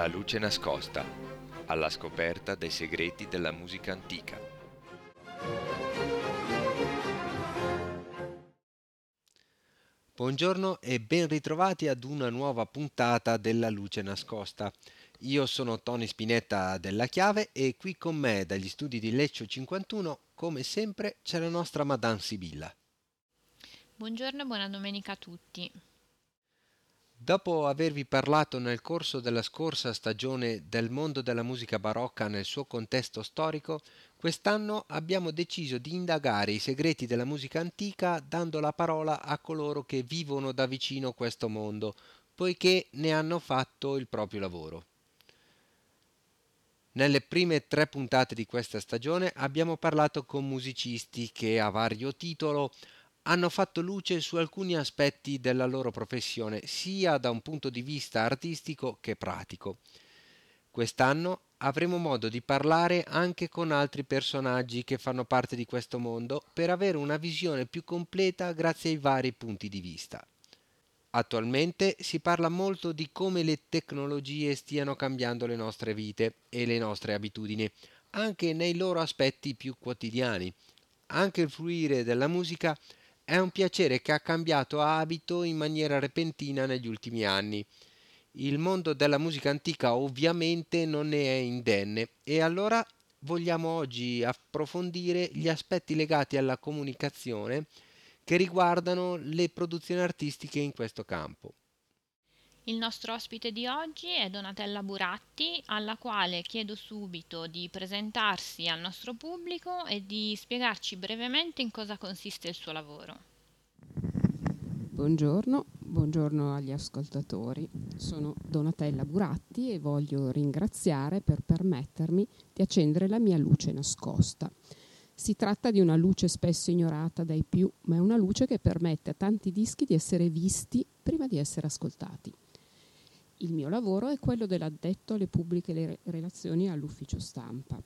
La luce nascosta, alla scoperta dei segreti della musica antica. Buongiorno e ben ritrovati ad una nuova puntata della luce nascosta. Io sono Tony Spinetta della Chiave e qui con me dagli studi di Leccio 51, come sempre, c'è la nostra Madame Sibilla. Buongiorno e buona domenica a tutti. Dopo avervi parlato nel corso della scorsa stagione del mondo della musica barocca nel suo contesto storico, quest'anno abbiamo deciso di indagare i segreti della musica antica dando la parola a coloro che vivono da vicino questo mondo, poiché ne hanno fatto il proprio lavoro. Nelle prime tre puntate di questa stagione abbiamo parlato con musicisti che a vario titolo hanno fatto luce su alcuni aspetti della loro professione, sia da un punto di vista artistico che pratico. Quest'anno avremo modo di parlare anche con altri personaggi che fanno parte di questo mondo per avere una visione più completa grazie ai vari punti di vista. Attualmente si parla molto di come le tecnologie stiano cambiando le nostre vite e le nostre abitudini, anche nei loro aspetti più quotidiani. Anche il fruire della musica è un piacere che ha cambiato abito in maniera repentina negli ultimi anni. Il mondo della musica antica ovviamente non ne è indenne e allora vogliamo oggi approfondire gli aspetti legati alla comunicazione che riguardano le produzioni artistiche in questo campo. Il nostro ospite di oggi è Donatella Buratti, alla quale chiedo subito di presentarsi al nostro pubblico e di spiegarci brevemente in cosa consiste il suo lavoro. Buongiorno, buongiorno agli ascoltatori. Sono Donatella Buratti e voglio ringraziare per permettermi di accendere la mia luce nascosta. Si tratta di una luce spesso ignorata dai più, ma è una luce che permette a tanti dischi di essere visti prima di essere ascoltati. Il mio lavoro è quello dell'addetto alle pubbliche relazioni all'ufficio stampa.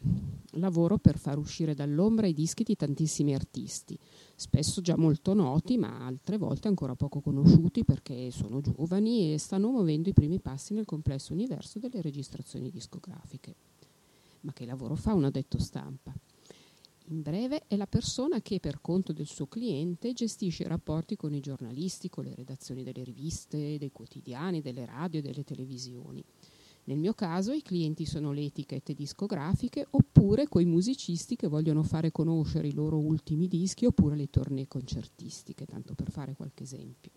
Lavoro per far uscire dall'ombra i dischi di tantissimi artisti, spesso già molto noti, ma altre volte ancora poco conosciuti perché sono giovani e stanno muovendo i primi passi nel complesso universo delle registrazioni discografiche. Ma che lavoro fa un addetto stampa? In breve, è la persona che per conto del suo cliente gestisce i rapporti con i giornalisti, con le redazioni delle riviste, dei quotidiani, delle radio e delle televisioni. Nel mio caso i clienti sono le etichette discografiche oppure quei musicisti che vogliono fare conoscere i loro ultimi dischi oppure le tournée concertistiche, tanto per fare qualche esempio.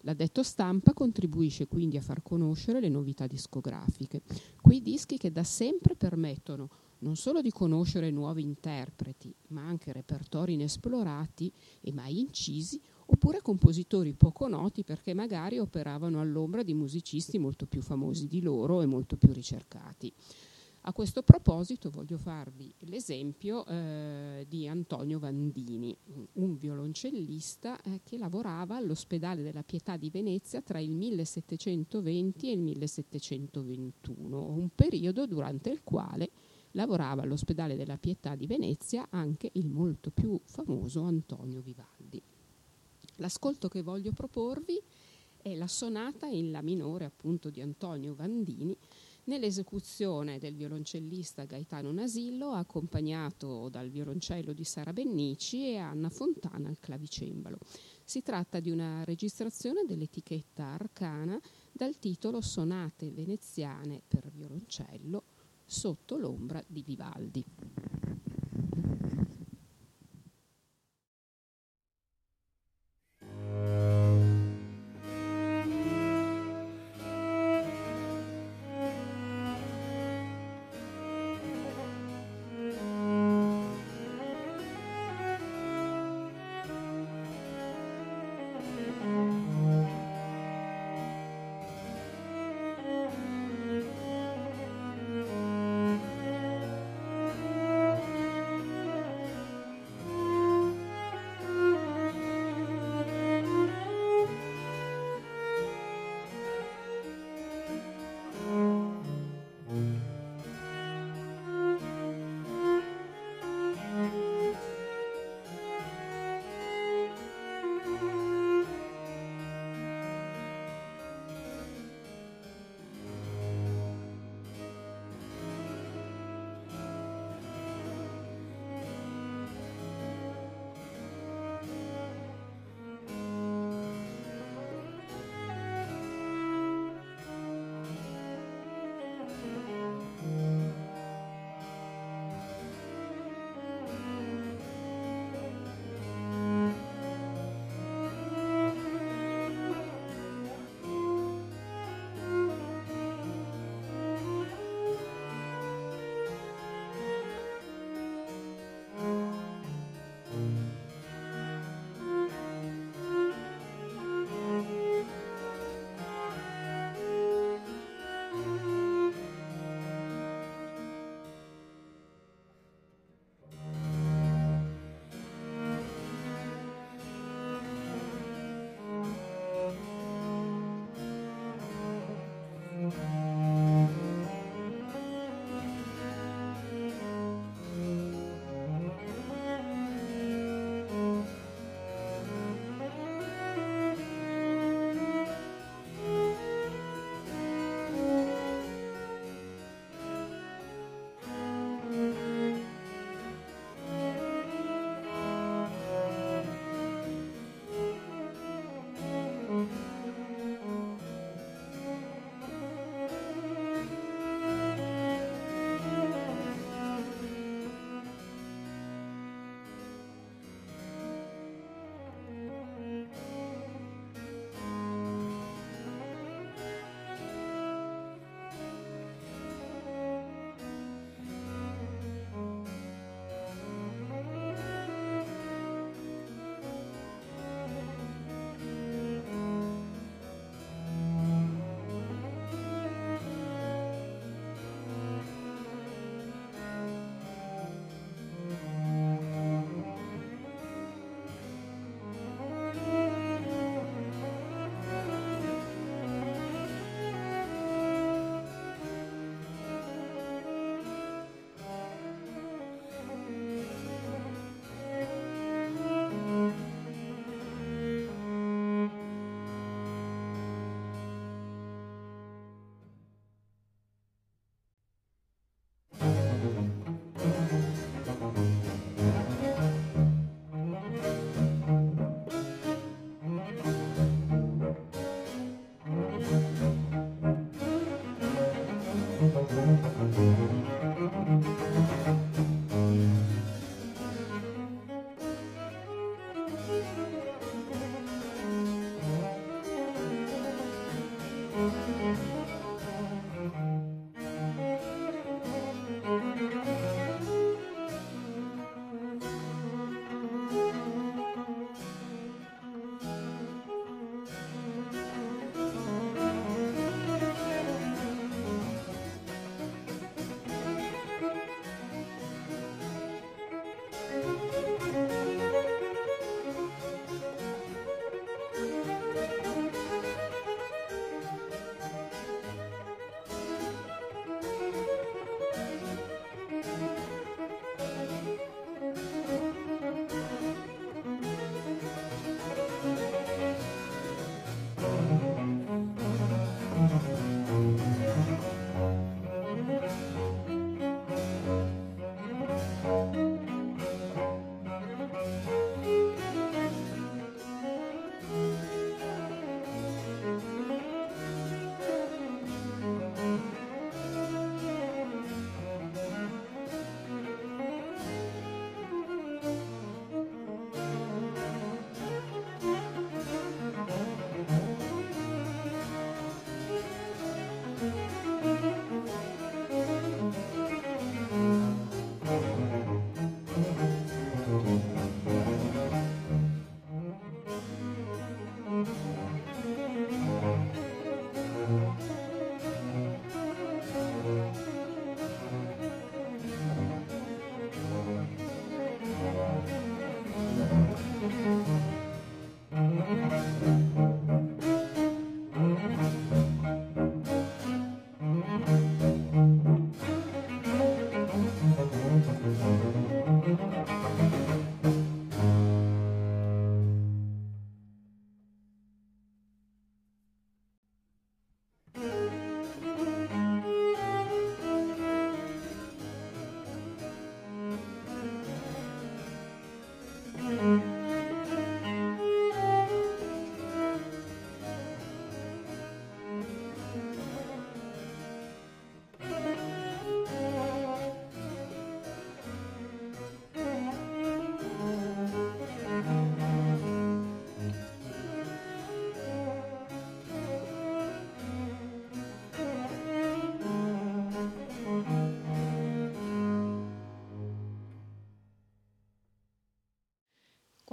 L'addetto stampa contribuisce quindi a far conoscere le novità discografiche, quei dischi che da sempre permettono non solo di conoscere nuovi interpreti, ma anche repertori inesplorati e mai incisi, oppure compositori poco noti perché magari operavano all'ombra di musicisti molto più famosi di loro e molto più ricercati. A questo proposito voglio farvi l'esempio eh, di Antonio Vandini, un violoncellista eh, che lavorava all'ospedale della Pietà di Venezia tra il 1720 e il 1721, un periodo durante il quale lavorava all'ospedale della Pietà di Venezia anche il molto più famoso Antonio Vivaldi. L'ascolto che voglio proporvi è la sonata in La minore appunto di Antonio Vandini nell'esecuzione del violoncellista Gaetano Nasillo accompagnato dal violoncello di Sara Bennici e Anna Fontana al clavicembalo. Si tratta di una registrazione dell'etichetta Arcana dal titolo Sonate veneziane per violoncello sotto l'ombra di Vivaldi.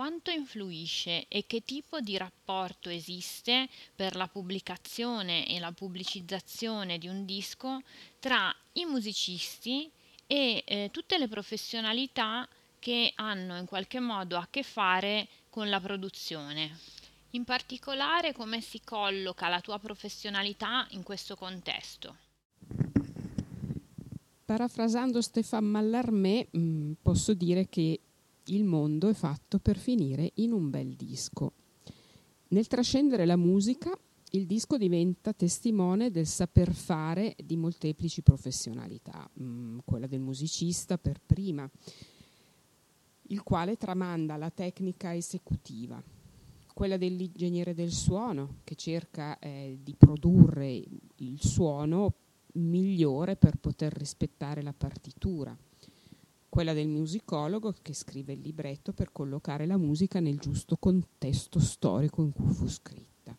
Quanto influisce e che tipo di rapporto esiste per la pubblicazione e la pubblicizzazione di un disco tra i musicisti e eh, tutte le professionalità che hanno in qualche modo a che fare con la produzione. In particolare come si colloca la tua professionalità in questo contesto? Parafrasando Stéphane Mallarmé, mm, posso dire che il mondo è fatto per finire in un bel disco. Nel trascendere la musica, il disco diventa testimone del saper fare di molteplici professionalità, mm, quella del musicista per prima, il quale tramanda la tecnica esecutiva, quella dell'ingegnere del suono che cerca eh, di produrre il suono migliore per poter rispettare la partitura quella del musicologo che scrive il libretto per collocare la musica nel giusto contesto storico in cui fu scritta,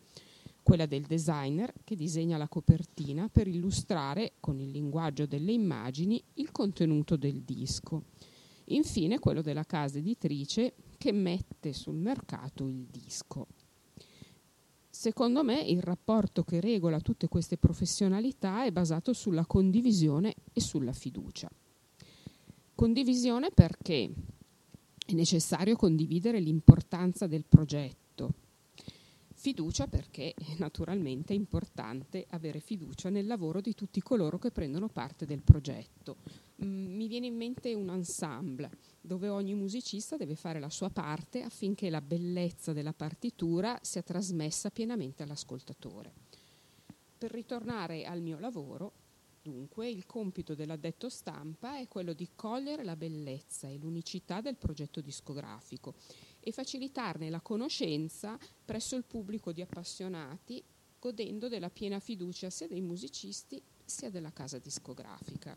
quella del designer che disegna la copertina per illustrare con il linguaggio delle immagini il contenuto del disco, infine quello della casa editrice che mette sul mercato il disco. Secondo me il rapporto che regola tutte queste professionalità è basato sulla condivisione e sulla fiducia. Condivisione perché è necessario condividere l'importanza del progetto. Fiducia perché naturalmente è importante avere fiducia nel lavoro di tutti coloro che prendono parte del progetto. Mm, mi viene in mente un ensemble dove ogni musicista deve fare la sua parte affinché la bellezza della partitura sia trasmessa pienamente all'ascoltatore. Per ritornare al mio lavoro, Dunque il compito dell'addetto stampa è quello di cogliere la bellezza e l'unicità del progetto discografico e facilitarne la conoscenza presso il pubblico di appassionati, godendo della piena fiducia sia dei musicisti sia della casa discografica.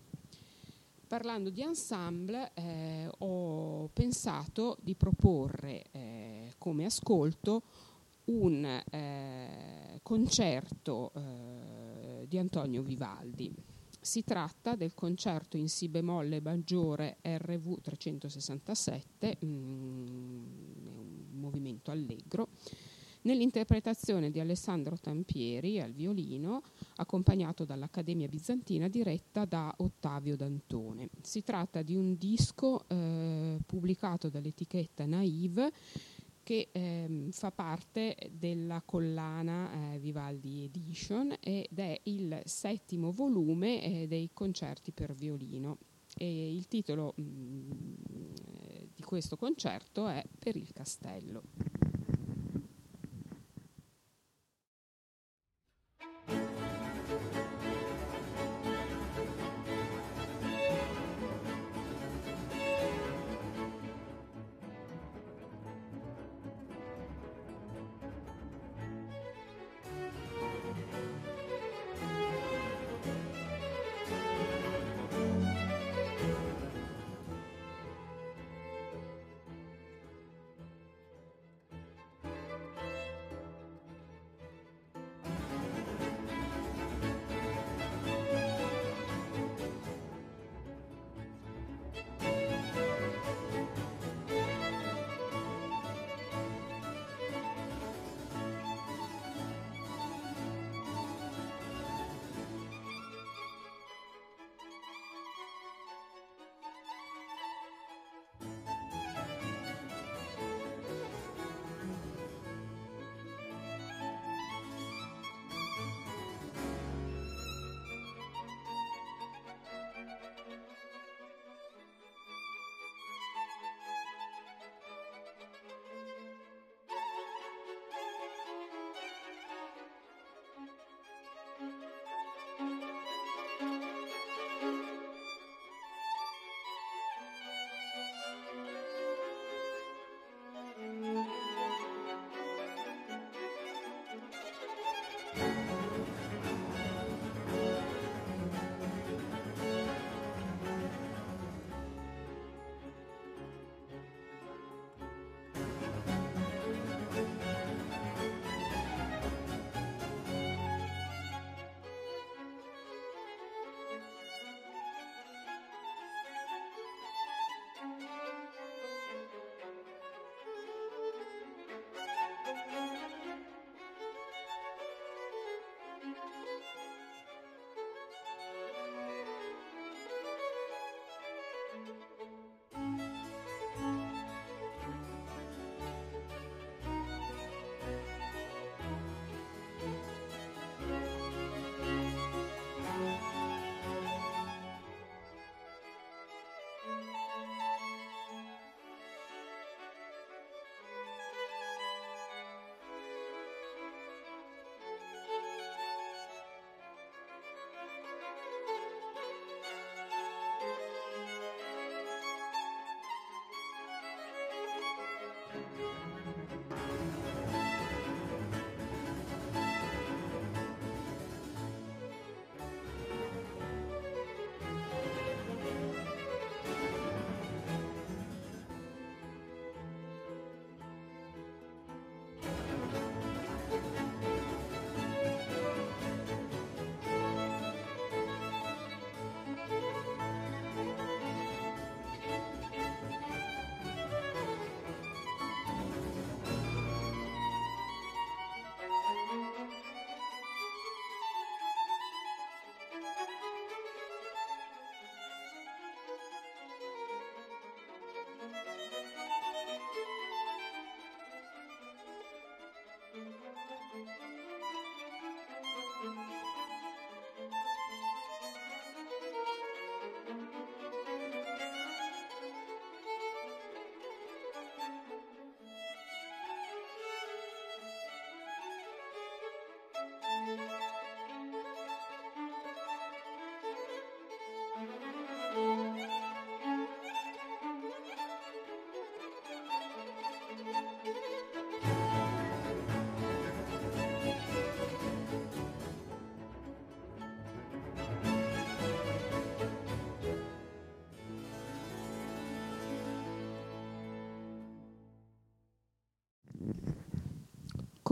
Parlando di ensemble eh, ho pensato di proporre eh, come ascolto un eh, concerto eh, di Antonio Vivaldi. Si tratta del concerto in Si bemolle maggiore RV 367, mm, un movimento allegro, nell'interpretazione di Alessandro Tampieri al violino, accompagnato dall'Accademia Bizantina diretta da Ottavio D'Antone. Si tratta di un disco eh, pubblicato dall'etichetta Naive che ehm, fa parte della collana eh, Vivaldi Edition ed è il settimo volume eh, dei concerti per violino. E il titolo mh, mm, di questo concerto è Per il castello.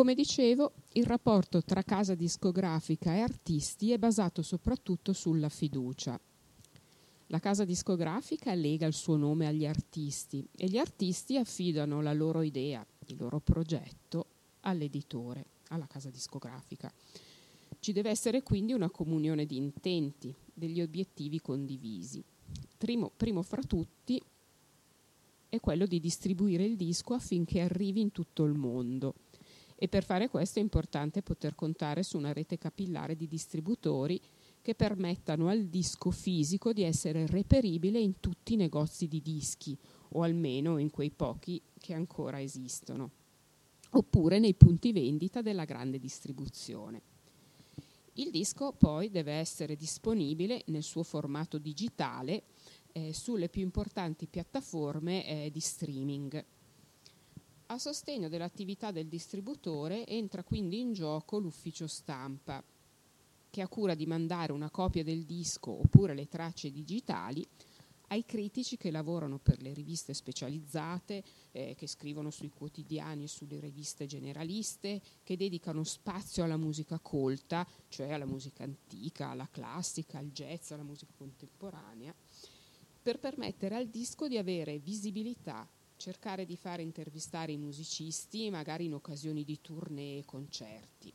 Come dicevo, il rapporto tra casa discografica e artisti è basato soprattutto sulla fiducia. La casa discografica lega il suo nome agli artisti e gli artisti affidano la loro idea, il loro progetto all'editore, alla casa discografica. Ci deve essere quindi una comunione di intenti, degli obiettivi condivisi. Primo, primo fra tutti è quello di distribuire il disco affinché arrivi in tutto il mondo. E per fare questo è importante poter contare su una rete capillare di distributori che permettano al disco fisico di essere reperibile in tutti i negozi di dischi, o almeno in quei pochi che ancora esistono, oppure nei punti vendita della grande distribuzione. Il disco poi deve essere disponibile nel suo formato digitale eh, sulle più importanti piattaforme eh, di streaming. A sostegno dell'attività del distributore entra quindi in gioco l'ufficio stampa, che ha cura di mandare una copia del disco oppure le tracce digitali ai critici che lavorano per le riviste specializzate, eh, che scrivono sui quotidiani e sulle riviste generaliste, che dedicano spazio alla musica colta, cioè alla musica antica, alla classica, al jazz, alla musica contemporanea, per permettere al disco di avere visibilità, cercare di fare intervistare i musicisti, magari in occasioni di tournée e concerti.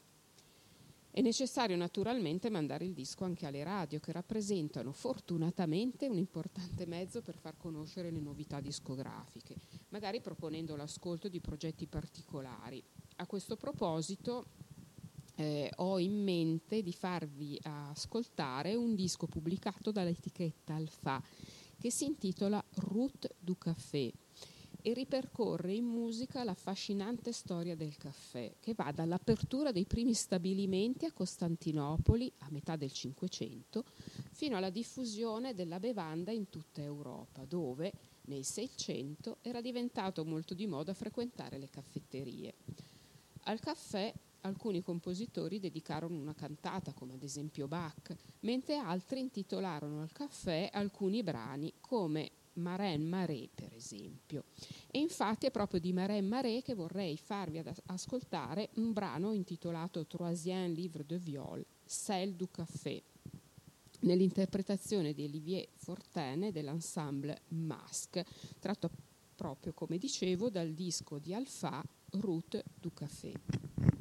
È necessario naturalmente mandare il disco anche alle radio che rappresentano fortunatamente un importante mezzo per far conoscere le novità discografiche, magari proponendo l'ascolto di progetti particolari. A questo proposito eh, ho in mente di farvi ascoltare un disco pubblicato dall'etichetta Alfa che si intitola Route du Café e ripercorre in musica l'affascinante storia del caffè, che va dall'apertura dei primi stabilimenti a Costantinopoli a metà del Cinquecento fino alla diffusione della bevanda in tutta Europa, dove nel Seicento era diventato molto di moda frequentare le caffetterie. Al caffè alcuni compositori dedicarono una cantata, come ad esempio Bach, mentre altri intitolarono al caffè alcuni brani, come Marin Marais, per esempio. E infatti è proprio di Marin Marais che vorrei farvi ascoltare un brano intitolato Troisième Livre de Viol, Celle du Café, nell'interpretazione di Olivier Fortin dell'ensemble Masque, tratto proprio, come dicevo, dal disco di Alpha Route du Café.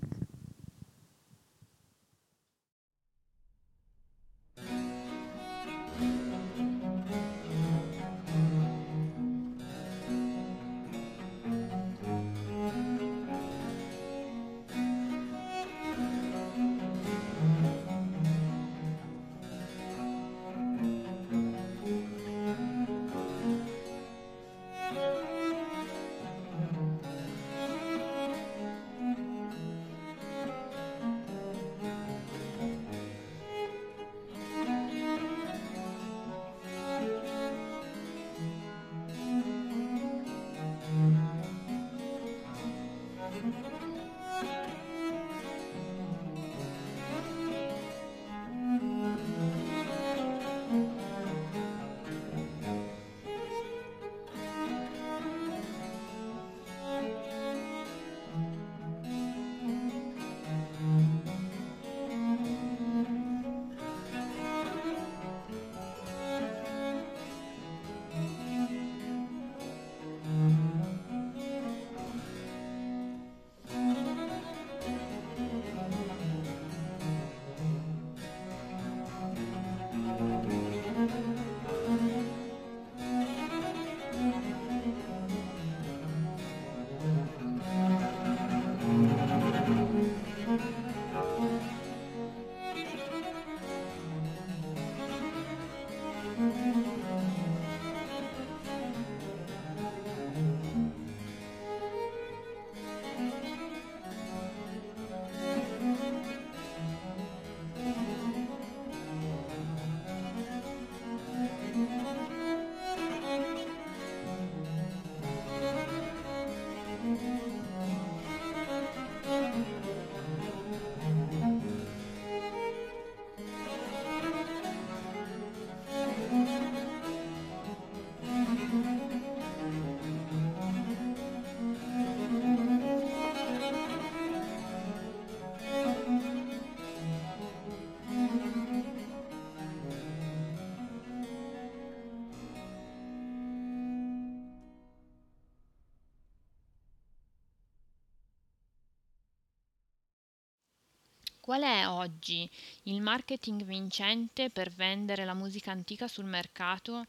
Qual è oggi il marketing vincente per vendere la musica antica sul mercato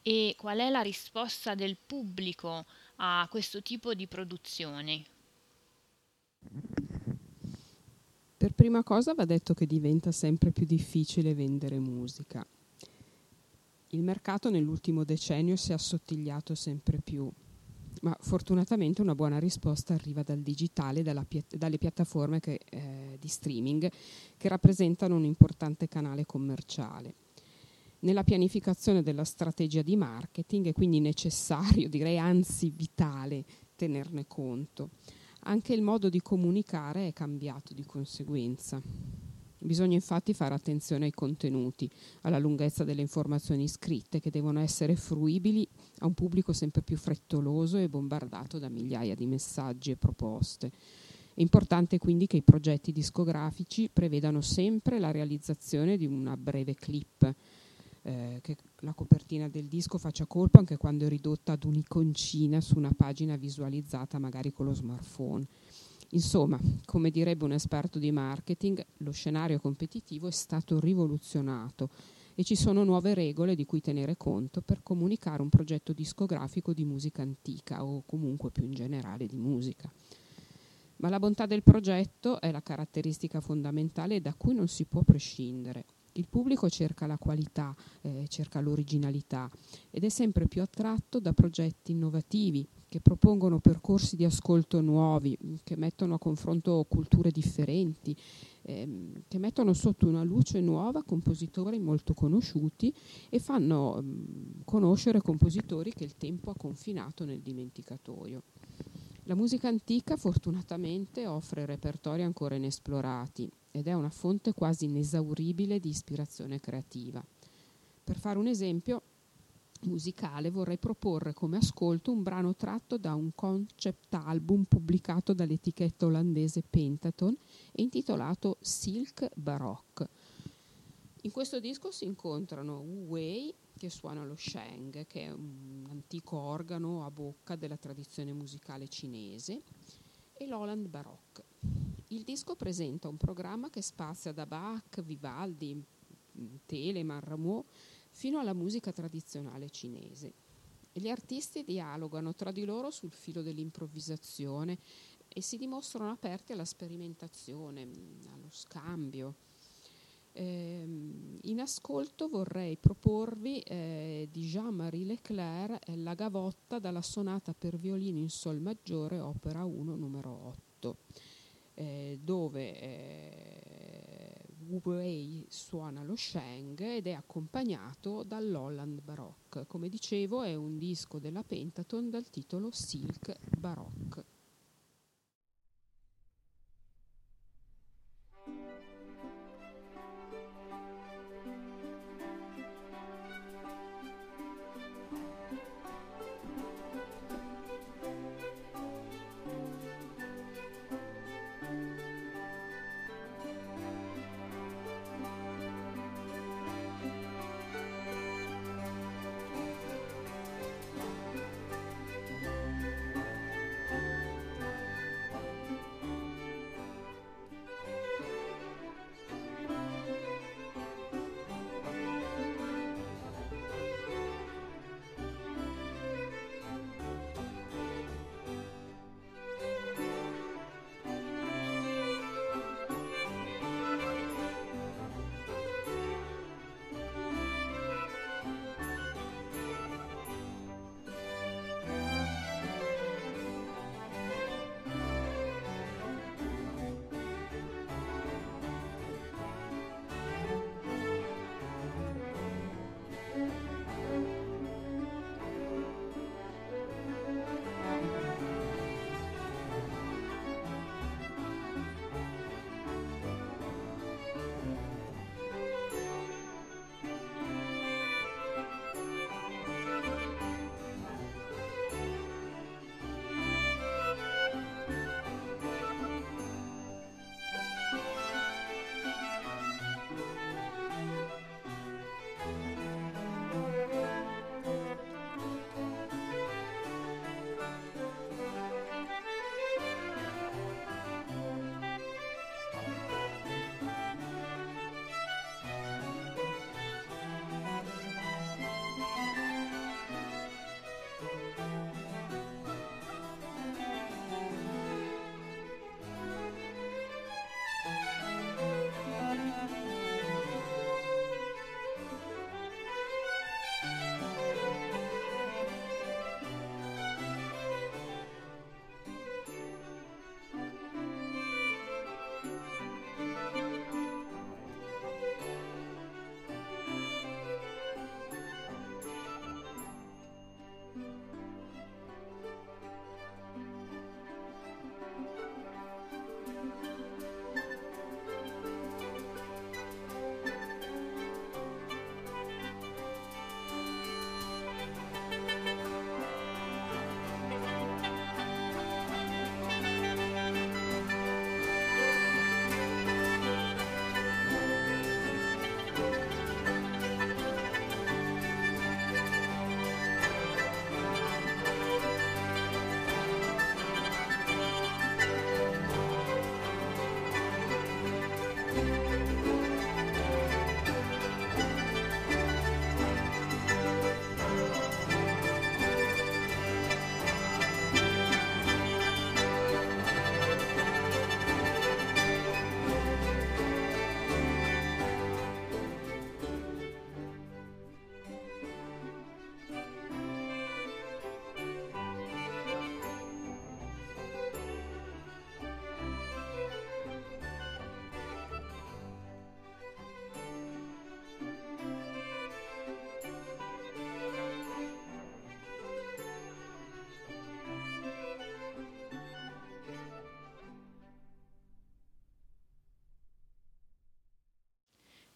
e qual è la risposta del pubblico a questo tipo di produzioni? Per prima cosa va detto che diventa sempre più difficile vendere musica. Il mercato nell'ultimo decennio si è assottigliato sempre più ma fortunatamente una buona risposta arriva dal digitale, pi- dalle piattaforme che, eh, streaming che rappresentano un importante canale commerciale. Nella pianificazione della strategia di marketing è quindi necessario, direi anzi vitale, tenerne conto. Anche il modo di comunicare è cambiato di conseguenza. Bisogna infatti fare attenzione ai contenuti, alla lunghezza delle informazioni scritte che devono essere fruibili a un pubblico sempre più frettoloso e bombardato da migliaia di messaggi e proposte. È importante quindi che i progetti discografici prevedano sempre la realizzazione di una breve clip, eh, che la copertina del disco faccia colpo anche quando è ridotta ad un'iconcina su una pagina visualizzata magari con lo smartphone Insomma, come direbbe un esperto di marketing, lo scenario competitivo è stato rivoluzionato e ci sono nuove regole di cui tenere conto per comunicare un progetto discografico di musica antica o comunque più in generale di musica. Ma la bontà del progetto è la caratteristica fondamentale da cui non si può prescindere. Il pubblico cerca la qualità, eh, cerca l'originalità ed è sempre più attratto da progetti innovativi che propongono percorsi di ascolto nuovi, che mettono a confronto culture differenti, ehm, che mettono sotto una luce nuova compositori molto conosciuti e fanno ehm, conoscere compositori che il tempo ha confinato nel dimenticatoio. La musica antica fortunatamente offre repertori ancora inesplorati ed è una fonte quasi inesauribile di ispirazione creativa. Per fare un esempio, musicale vorrei proporre come ascolto un brano tratto da un concept album pubblicato dall'etichetta olandese Pentaton e intitolato Silk Baroque. In questo disco si incontrano Wu Wei che suona lo sheng, che è un antico organo a bocca della tradizione musicale cinese, e l'Holland Baroque. Il disco presenta un programma che spazia da Bach, Vivaldi, Telemann, Rameau fino alla musica tradizionale cinese. gli artisti dialogano tra di loro sul filo dell'improvvisazione e si dimostrano aperti alla sperimentazione, allo scambio. Eh, in ascolto vorrei proporvi eh, di Jean-Marie Leclerc eh, La gavotta dalla sonata per violino in sol maggiore, opera 1, numero 8, eh, dove eh, Wei suona lo Sheng ed è accompagnato dall'Holland Baroque. Come dicevo è un disco della Pentaton dal titolo Silk Baroque.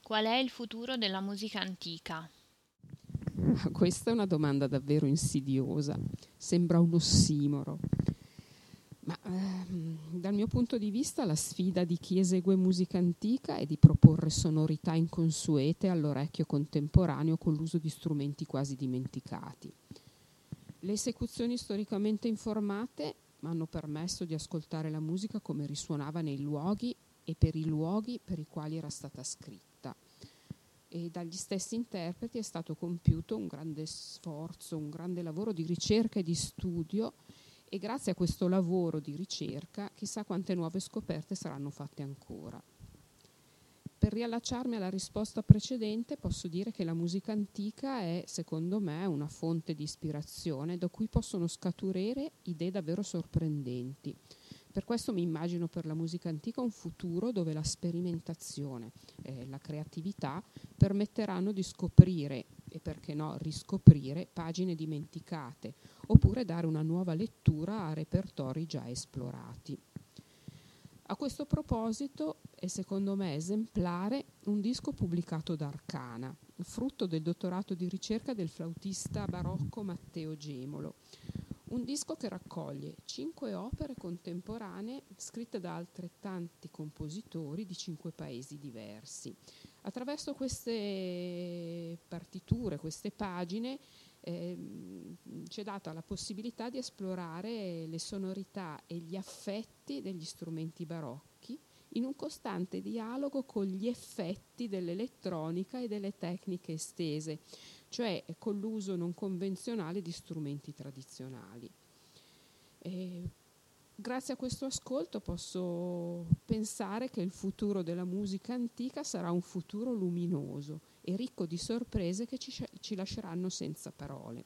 Qual è il futuro della musica antica? Questa è una domanda davvero insidiosa, sembra un ossimoro. Ma ehm, dal mio punto di vista la sfida di chi esegue musica antica è di proporre sonorità inconsuete all'orecchio contemporaneo con l'uso di strumenti quasi dimenticati. Le esecuzioni storicamente informate hanno permesso di ascoltare la musica come risuonava nei luoghi e per i luoghi per i quali era stata scritta. E dagli stessi interpreti è stato compiuto un grande sforzo, un grande lavoro di ricerca e di studio e grazie a questo lavoro di ricerca chissà quante nuove scoperte saranno fatte ancora. Per riallacciarmi alla risposta precedente posso dire che la musica antica è, secondo me, una fonte di ispirazione da cui possono scaturire idee davvero sorprendenti. Per questo mi immagino per la musica antica un futuro dove la sperimentazione e la creatività permetteranno di scoprire e perché no riscoprire pagine dimenticate oppure dare una nuova lettura a repertori già esplorati. A questo proposito è secondo me esemplare un disco pubblicato da Arcana, frutto del dottorato di ricerca del flautista barocco Matteo Gemolo, un disco che raccoglie cinque opere contemporanee scritte da altrettanti compositori di cinque paesi diversi. Attraverso queste partiture, queste pagine, eh, ci è data la possibilità di esplorare le sonorità e gli affetti degli strumenti barocchi in un costante dialogo con gli effetti dell'elettronica e delle tecniche estese, cioè con l'uso non convenzionale di strumenti tradizionali. E grazie a questo ascolto posso pensare che il futuro della musica antica sarà un futuro luminoso e ricco di sorprese che ci, ci lasceranno senza parole.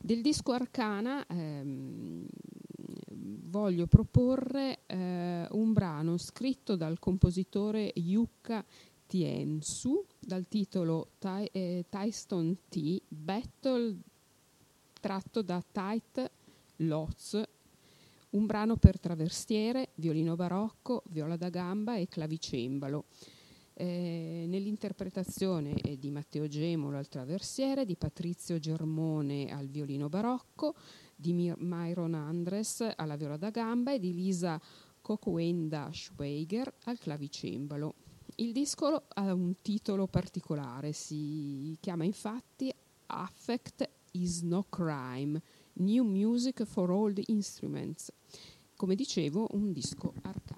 Del disco Arcana ehm, voglio proporre eh, un brano scritto dal compositore Yuka Tiensu dal titolo Ty, eh, T Battle tratto da Tight Lots un brano per traversiere, violino barocco, viola da gamba e clavicembalo. Eh, nell'interpretazione di Matteo Gemolo al traversiere, di Patrizio Germone al violino barocco, di Myron Andres alla viola da gamba e di Lisa Coquenda Schweiger al clavicembalo. Il disco ha un titolo particolare, si chiama infatti Affect is no crime, New Music for the Instruments. Come dicevo, un disco arcano.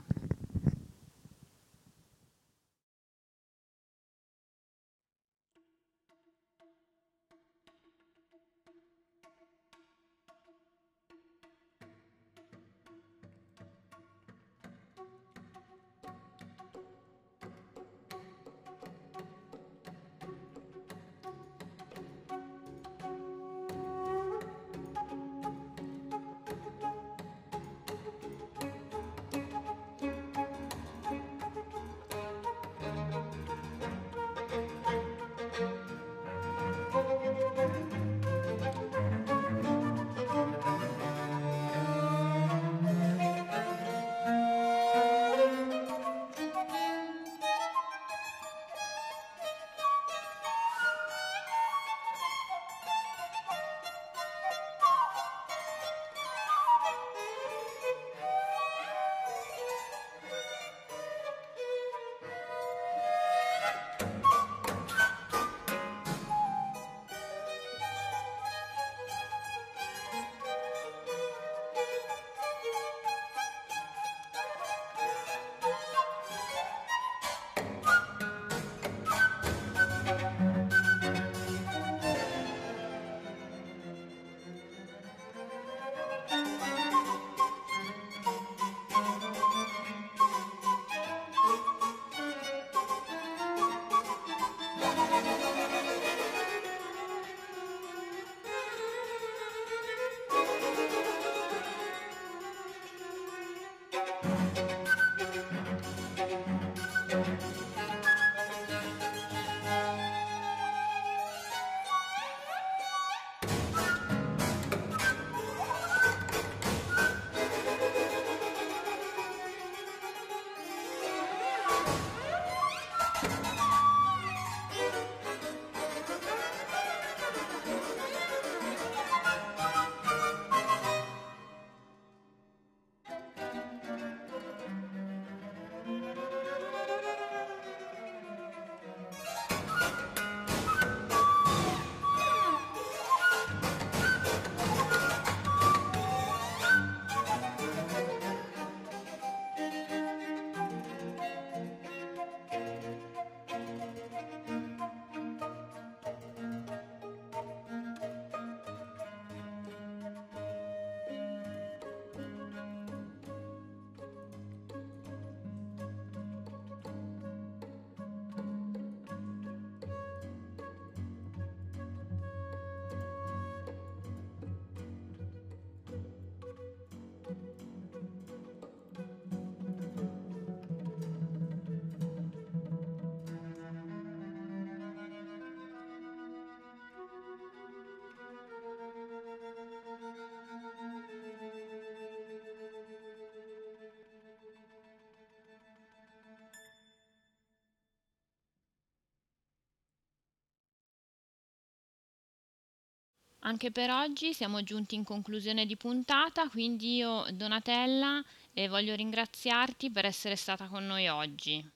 Anche per oggi siamo giunti in conclusione di puntata, quindi io, Donatella, eh, voglio ringraziarti per essere stata con noi oggi.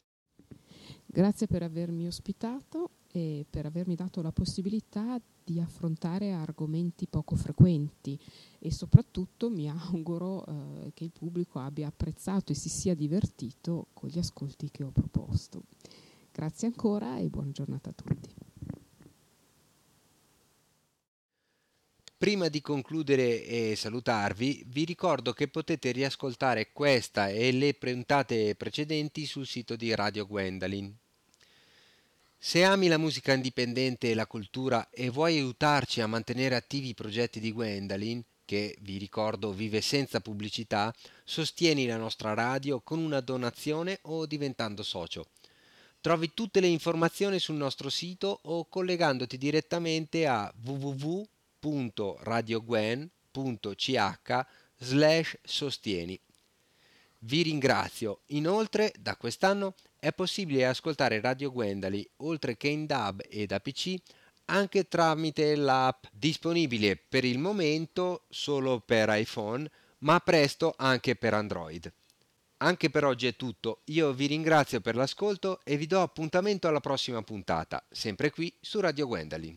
Grazie per avermi ospitato e per avermi dato la possibilità di affrontare argomenti poco frequenti e soprattutto mi auguro eh, che il pubblico abbia apprezzato e si sia divertito con gli ascolti che ho proposto. Grazie ancora e buona giornata a tutti. Prima di concludere e salutarvi, vi ricordo che potete riascoltare questa e le puntate precedenti sul sito di Radio Gwendalin. Se ami la musica indipendente e la cultura e vuoi aiutarci a mantenere attivi i progetti di Gwendalin, che vi ricordo vive senza pubblicità, sostieni la nostra radio con una donazione o diventando socio. Trovi tutte le informazioni sul nostro sito o collegandoti direttamente a www.radiogwen.ch slash sostieni. Vi ringrazio. Inoltre, da quest'anno è possibile ascoltare Radio Gwendali, oltre che in DAB e da PC, anche tramite l'app disponibile per il momento solo per iPhone, ma presto anche per Android. Anche per oggi è tutto, io vi ringrazio per l'ascolto e vi do appuntamento alla prossima puntata, sempre qui su Radio Gwendalin.